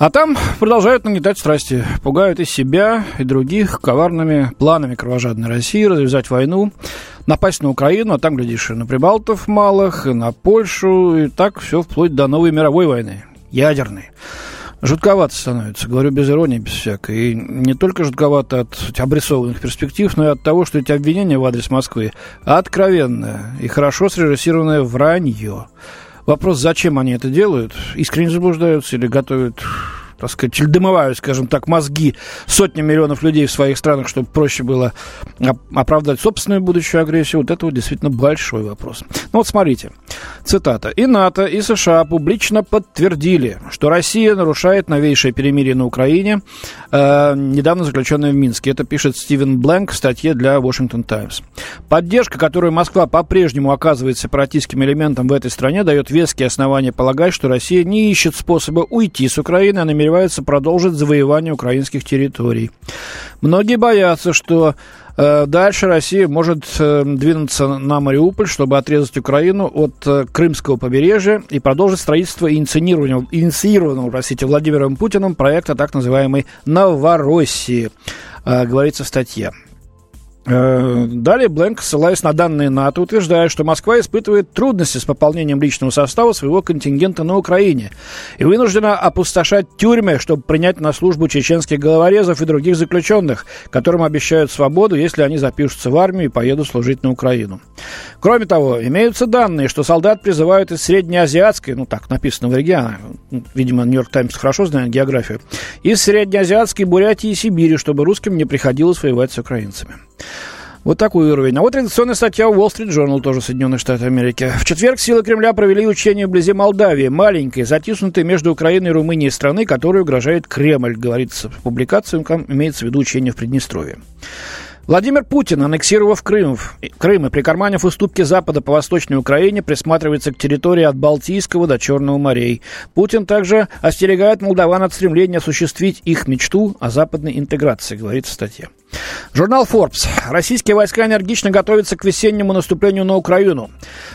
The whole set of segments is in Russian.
А там продолжают нагнетать страсти, пугают и себя, и других коварными планами кровожадной России развязать войну, напасть на Украину, а там, глядишь, и на Прибалтов малых, и на Польшу, и так все вплоть до новой мировой войны, ядерной. Жутковато становится, говорю без иронии, без всякой. И не только жутковато от обрисованных перспектив, но и от того, что эти обвинения в адрес Москвы откровенное и хорошо срежиссированное вранье. Вопрос, зачем они это делают? Искренне заблуждаются или готовят так сказать, дымовают, скажем так, мозги сотни миллионов людей в своих странах, чтобы проще было оправдать собственную будущую агрессию, вот это вот действительно большой вопрос. Ну вот смотрите, цитата. «И НАТО, и США публично подтвердили, что Россия нарушает новейшее перемирие на Украине, э, недавно заключенное в Минске». Это пишет Стивен Бленк в статье для Washington Times. Поддержка, которую Москва по-прежнему оказывает сепаратистским элементам в этой стране, дает веские основания полагать, что Россия не ищет способа уйти с Украины, а намеревается намеревается продолжить завоевание украинских территорий. Многие боятся, что э, дальше Россия может э, двинуться на Мариуполь, чтобы отрезать Украину от э, крымского побережья и продолжить строительство инициированного, инициированного простите, Владимиром Путиным проекта так называемой Новороссии, говорится в статье. Э, далее Бленк, ссылаясь на данные НАТО, утверждает, что Москва испытывает трудности с пополнением личного состава своего контингента на Украине и вынуждена опустошать тюрьмы, чтобы принять на службу чеченских головорезов и других заключенных, которым обещают свободу, если они запишутся в армию и поедут служить на Украину. Кроме того, имеются данные, что солдат призывают из среднеазиатской, ну так написано в регионе, видимо, Нью-Йорк Таймс хорошо знает географию, из среднеазиатской Бурятии и Сибири, чтобы русским не приходилось воевать с украинцами. Вот такой уровень. А вот традиционная статья Wall Street Journal, тоже Соединенных Штатов Америки. В четверг силы Кремля провели учение вблизи Молдавии, маленькой, затиснутой между Украиной и Румынией страны, которой угрожает Кремль, говорится в публикации, имеется в виду учение в Приднестровье. Владимир Путин, аннексировав Крым, Крым и прикарманив уступки Запада по Восточной Украине, присматривается к территории от Балтийского до Черного морей. Путин также остерегает молдаван от стремления осуществить их мечту о западной интеграции, говорится в статье. Журнал Forbes. Российские войска энергично готовятся к весеннему наступлению на Украину.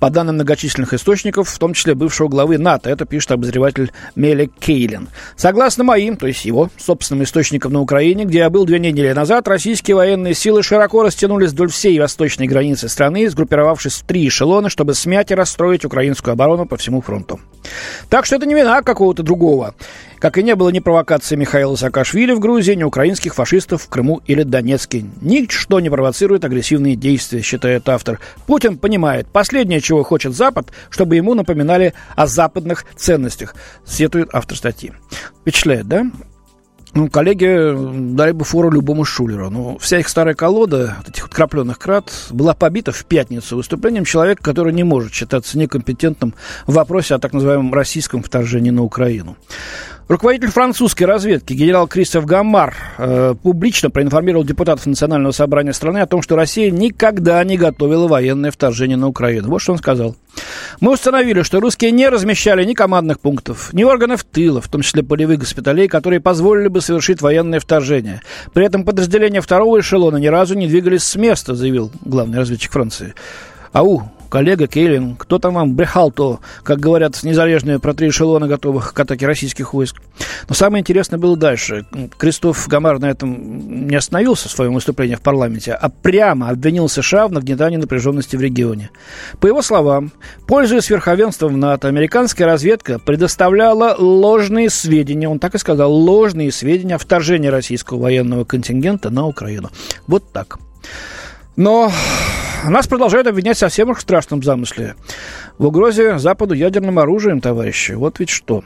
По данным многочисленных источников, в том числе бывшего главы НАТО, это пишет обозреватель Мелик Кейлин. Согласно моим, то есть его, собственным источникам на Украине, где я был две недели назад, российские военные силы широко растянулись вдоль всей восточной границы страны, сгруппировавшись в три эшелона, чтобы смять и расстроить украинскую оборону по всему фронту. Так что это не вина какого-то другого. Как и не было ни провокации Михаила Саакашвили в Грузии, ни украинских фашистов в Крыму или Донецке. Ничто не провоцирует агрессивные действия, считает автор. Путин понимает, последнее, чего хочет Запад, чтобы ему напоминали о западных ценностях, сетует автор статьи. Впечатляет, да? Ну, коллеги дали бы фору любому шулеру. Ну, вся их старая колода, вот этих вот крапленых крат, была побита в пятницу выступлением человека, который не может считаться некомпетентным в вопросе о так называемом российском вторжении на Украину. Руководитель французской разведки генерал Кристоф Гаммар э, публично проинформировал депутатов Национального собрания страны о том, что Россия никогда не готовила военное вторжение на Украину. Вот что он сказал. Мы установили, что русские не размещали ни командных пунктов, ни органов тыла, в том числе полевых госпиталей, которые позволили бы совершить военное вторжение. При этом подразделения второго эшелона ни разу не двигались с места, заявил главный разведчик Франции. Ау, коллега Кейлин, кто там вам брехал-то, как говорят незалежные про три эшелона, готовых к атаке российских войск. Но самое интересное было дальше. Кристоф Гамар на этом не остановился в своем выступлении в парламенте, а прямо обвинил США в нагнетании напряженности в регионе. По его словам, пользуясь верховенством НАТО, американская разведка предоставляла ложные сведения, он так и сказал, ложные сведения о вторжении российского военного контингента на Украину. Вот так. Но нас продолжают обвинять совсем уж в страшном замысле. В угрозе Западу ядерным оружием, товарищи. Вот ведь что.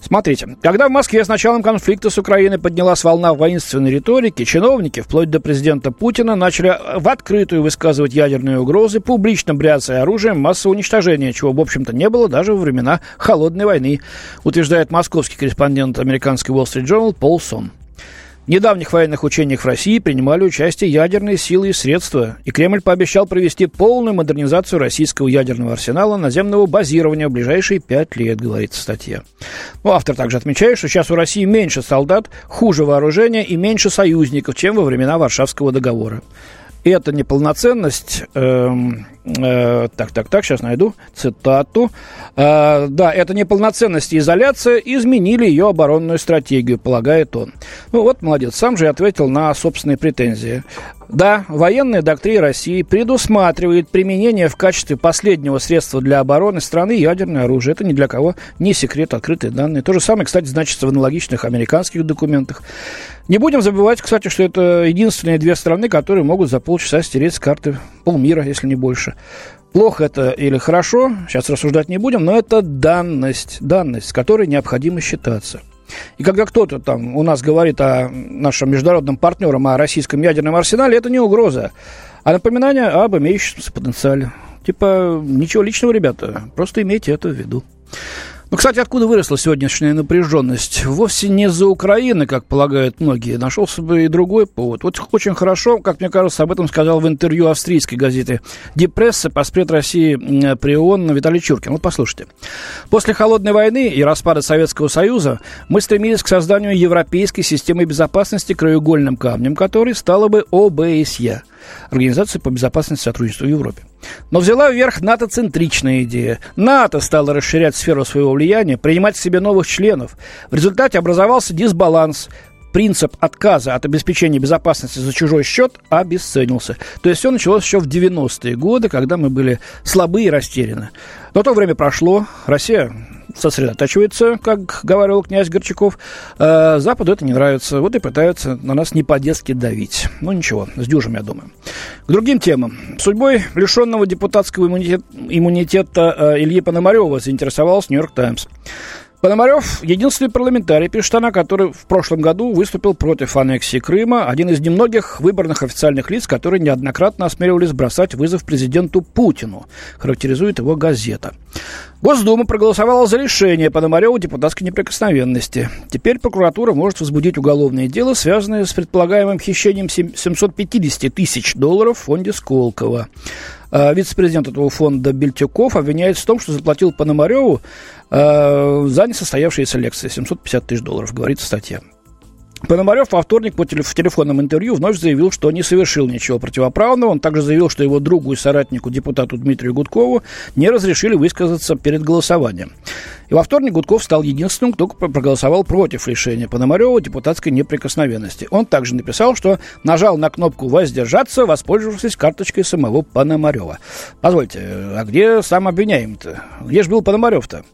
Смотрите, когда в Москве с началом конфликта с Украиной поднялась волна воинственной риторики, чиновники, вплоть до президента Путина, начали в открытую высказывать ядерные угрозы, публично бряцая оружием массового уничтожения, чего, в общем-то, не было даже во времена Холодной войны, утверждает московский корреспондент американской Wall Street Journal Пол Сон. Недавних военных учениях в России принимали участие ядерные силы и средства, и Кремль пообещал провести полную модернизацию российского ядерного арсенала наземного базирования в ближайшие пять лет, говорится в статье. Ну, автор также отмечает, что сейчас у России меньше солдат, хуже вооружения и меньше союзников, чем во времена Варшавского договора. Эта неполноценность, э, э, так, так, так, сейчас найду цитату. Э, да, эта неполноценность и изоляция изменили ее оборонную стратегию, полагает он. Ну вот, молодец, сам же ответил на собственные претензии. Да, военная доктрина России предусматривает применение в качестве последнего средства для обороны страны ядерное оружие. Это ни для кого не секрет, открытые данные. То же самое, кстати, значится в аналогичных американских документах. Не будем забывать, кстати, что это единственные две страны, которые могут за полчаса стереть с карты полмира, если не больше. Плохо это или хорошо, сейчас рассуждать не будем, но это данность, данность, с которой необходимо считаться. И когда кто-то там у нас говорит о нашем международном партнером, о российском ядерном арсенале, это не угроза, а напоминание об имеющемся потенциале. Типа, ничего личного, ребята, просто имейте это в виду. Ну, кстати, откуда выросла сегодняшняя напряженность? Вовсе не за Украины, как полагают многие. Нашелся бы и другой повод. Вот очень хорошо, как мне кажется, об этом сказал в интервью австрийской газеты «Депресса» поспред России при ООН Виталий Чуркин. Вот послушайте. После холодной войны и распада Советского Союза мы стремились к созданию европейской системы безопасности краеугольным камнем, которой стала бы ОБСЕ – Организация по безопасности и сотрудничеству в Европе. Но взяла вверх НАТО-центричная идея. НАТО стало расширять сферу своего влияния, принимать к себе новых членов. В результате образовался дисбаланс принцип отказа от обеспечения безопасности за чужой счет обесценился. То есть все началось еще в 90-е годы, когда мы были слабы и растеряны. Но то время прошло, Россия сосредотачивается, как говорил князь Горчаков. Э, Западу это не нравится, вот и пытаются на нас не по-детски давить. Ну ничего, с дюжем, я думаю. К другим темам. Судьбой лишенного депутатского иммунитета, иммунитета э, Ильи Пономарева заинтересовался «Нью-Йорк Таймс». Пономарев – единственный парламентарий, пишет она, который в прошлом году выступил против аннексии Крыма, один из немногих выборных официальных лиц, которые неоднократно осмеливались бросать вызов президенту Путину, характеризует его газета. Госдума проголосовала за решение Пономарева депутатской неприкосновенности. Теперь прокуратура может возбудить уголовное дело, связанное с предполагаемым хищением 750 тысяч долларов в фонде Сколково. А вице-президент этого фонда Бельтюков обвиняется в том, что заплатил Пономареву э, за несостоявшиеся лекции. 750 тысяч долларов, говорит статья. Пономарев во вторник по телеф- в телефонном интервью вновь заявил, что не совершил ничего противоправного. Он также заявил, что его другу и соратнику, депутату Дмитрию Гудкову, не разрешили высказаться перед голосованием. И во вторник Гудков стал единственным, кто проголосовал против решения Пономарева депутатской неприкосновенности. Он также написал, что нажал на кнопку «Воздержаться», воспользовавшись карточкой самого Пономарева. Позвольте, а где сам обвиняемый-то? Где же был Пономарев-то?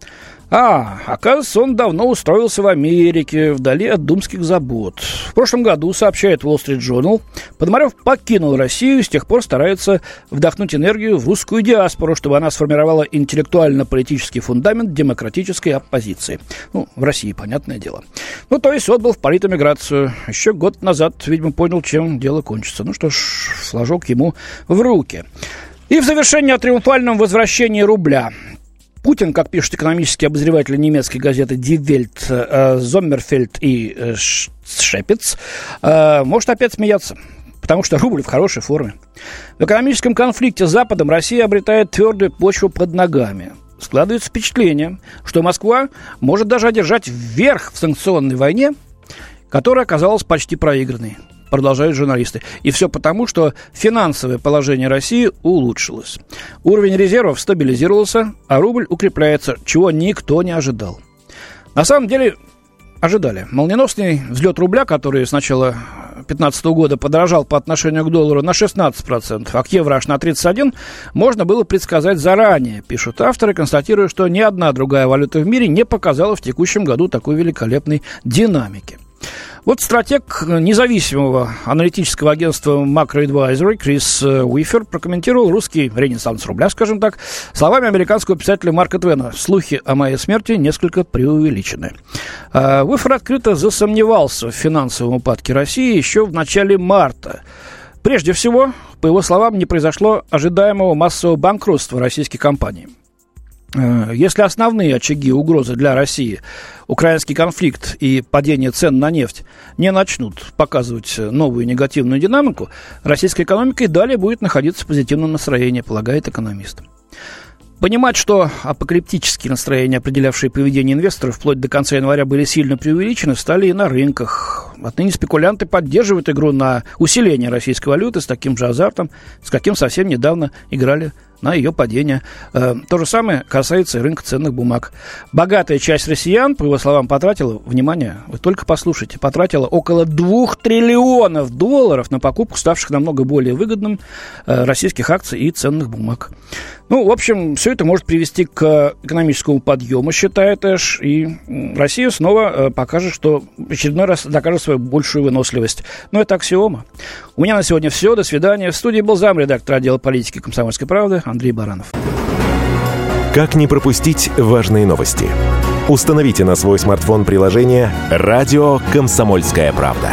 А, оказывается, он давно устроился в Америке, вдали от думских забот. В прошлом году, сообщает Wall Street Journal, Подмарев покинул Россию и с тех пор старается вдохнуть энергию в русскую диаспору, чтобы она сформировала интеллектуально-политический фундамент демократической оппозиции. Ну, в России, понятное дело. Ну, то есть отбыл в политэмиграцию. Еще год назад, видимо, понял, чем дело кончится. Ну что ж, флажок ему в руки. И в завершение о триумфальном возвращении рубля. Путин, как пишут экономические обозреватели немецкой газеты Die Welt, э, Зоммерфельд и э, Шепец, э, может опять смеяться потому что рубль в хорошей форме. В экономическом конфликте с Западом Россия обретает твердую почву под ногами. Складывается впечатление, что Москва может даже одержать вверх в санкционной войне, которая оказалась почти проигранной продолжают журналисты. И все потому, что финансовое положение России улучшилось. Уровень резервов стабилизировался, а рубль укрепляется, чего никто не ожидал. На самом деле, ожидали. Молниеносный взлет рубля, который с начала 2015 года подорожал по отношению к доллару на 16%, а к евро аж на 31%, можно было предсказать заранее, пишут авторы, констатируя, что ни одна другая валюта в мире не показала в текущем году такой великолепной динамики. Вот стратег независимого аналитического агентства Macro Крис э, Уифер прокомментировал русский ренессанс рубля, скажем так, словами американского писателя Марка Твена. Слухи о моей смерти несколько преувеличены. А, Уифер открыто засомневался в финансовом упадке России еще в начале марта. Прежде всего, по его словам, не произошло ожидаемого массового банкротства российских компаний – Э, если основные очаги угрозы для России, украинский конфликт и падение цен на нефть, не начнут показывать новую негативную динамику, российская экономика и далее будет находиться в позитивном настроении, полагает экономист. Понимать, что апокалиптические настроения, определявшие поведение инвесторов вплоть до конца января, были сильно преувеличены, стали и на рынках. Отныне спекулянты поддерживают игру на усиление российской валюты с таким же азартом, с каким совсем недавно играли на ее падение. Э, то же самое касается и рынка ценных бумаг. Богатая часть россиян, по его словам, потратила, внимание, вы только послушайте, потратила около 2 триллионов долларов на покупку ставших намного более выгодным э, российских акций и ценных бумаг. Ну, в общем, все это может привести к экономическому подъему, считает Эш, и Россия снова э, покажет, что в очередной раз докажет свою большую выносливость. Но это аксиома. У меня на сегодня все. До свидания. В студии был замредактор отдела политики комсомольской правды Андрей Баранов. Как не пропустить важные новости? Установите на свой смартфон приложение «Радио Комсомольская правда».